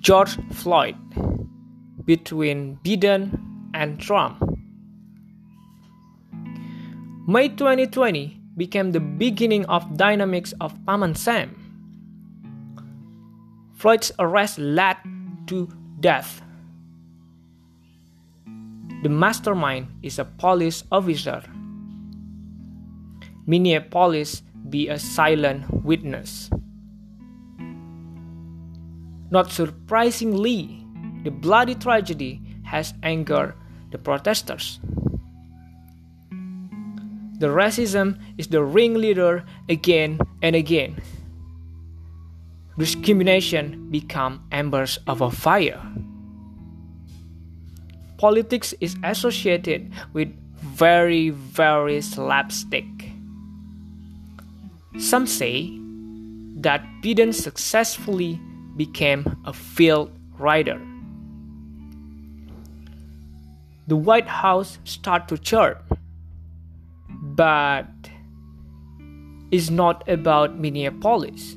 George Floyd between Biden and Trump. May 2020 became the beginning of dynamics of Paman Sam. Floyd's arrest led to death. The mastermind is a police officer. Minneapolis be a silent witness. Not surprisingly, the bloody tragedy has angered the protesters. The racism is the ringleader again and again. Discrimination become embers of a fire. Politics is associated with very, very slapstick. Some say that Biden successfully became a field rider. The White House start to chirp, but it's not about Minneapolis.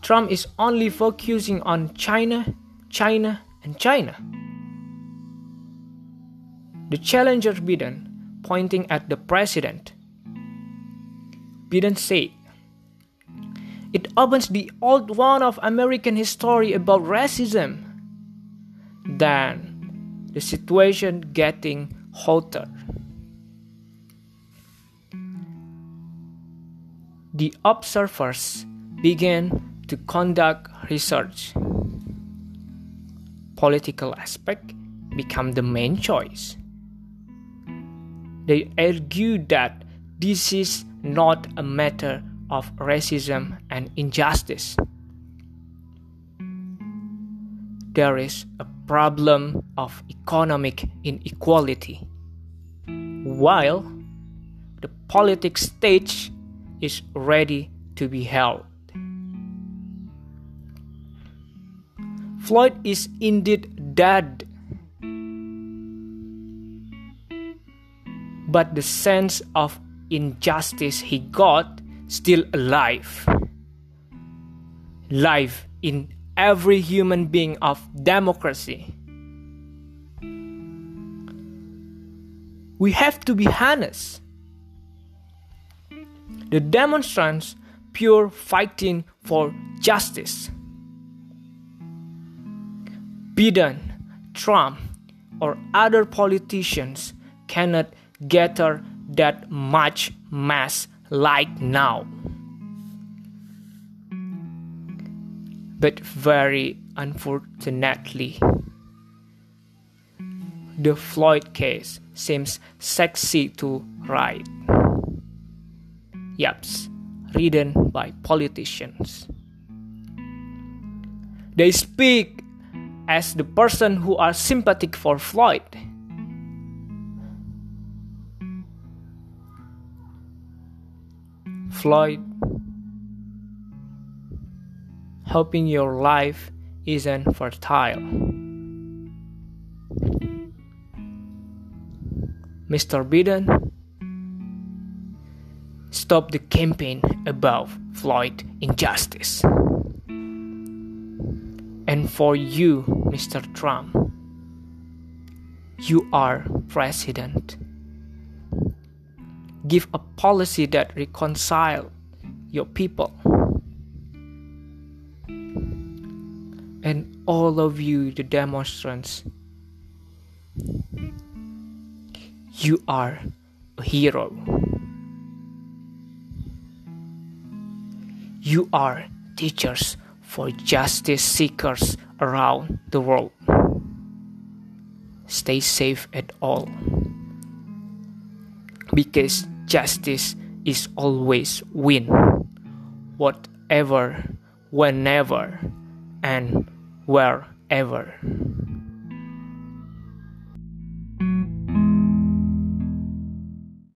Trump is only focusing on China, China, and China. The challenger Biden pointing at the president. Biden said, it opens the old one of American history about racism. Then the situation getting hotter. The observers began to conduct research. Political aspect become the main choice. They argue that this is not a matter of racism and injustice. There is a problem of economic inequality. While the politics stage is ready to be held. Floyd is indeed dead. But the sense of injustice he got still alive. Life in every human being of democracy. We have to be honest. The demonstrants pure fighting for justice. Biden, Trump, or other politicians cannot gather that much mass like now. But very unfortunately, the Floyd case seems sexy to write. Yaps, written by politicians. They speak as the person who are sympathetic for Floyd Floyd, hoping your life isn't fertile. Mr. Biden, stop the campaign about Floyd injustice. And for you, Mr. Trump, you are president give a policy that reconcile your people. And all of you the demonstrants you are a hero. You are teachers for justice seekers around the world. Stay safe at all. Because justice is always win. Whatever whenever and wherever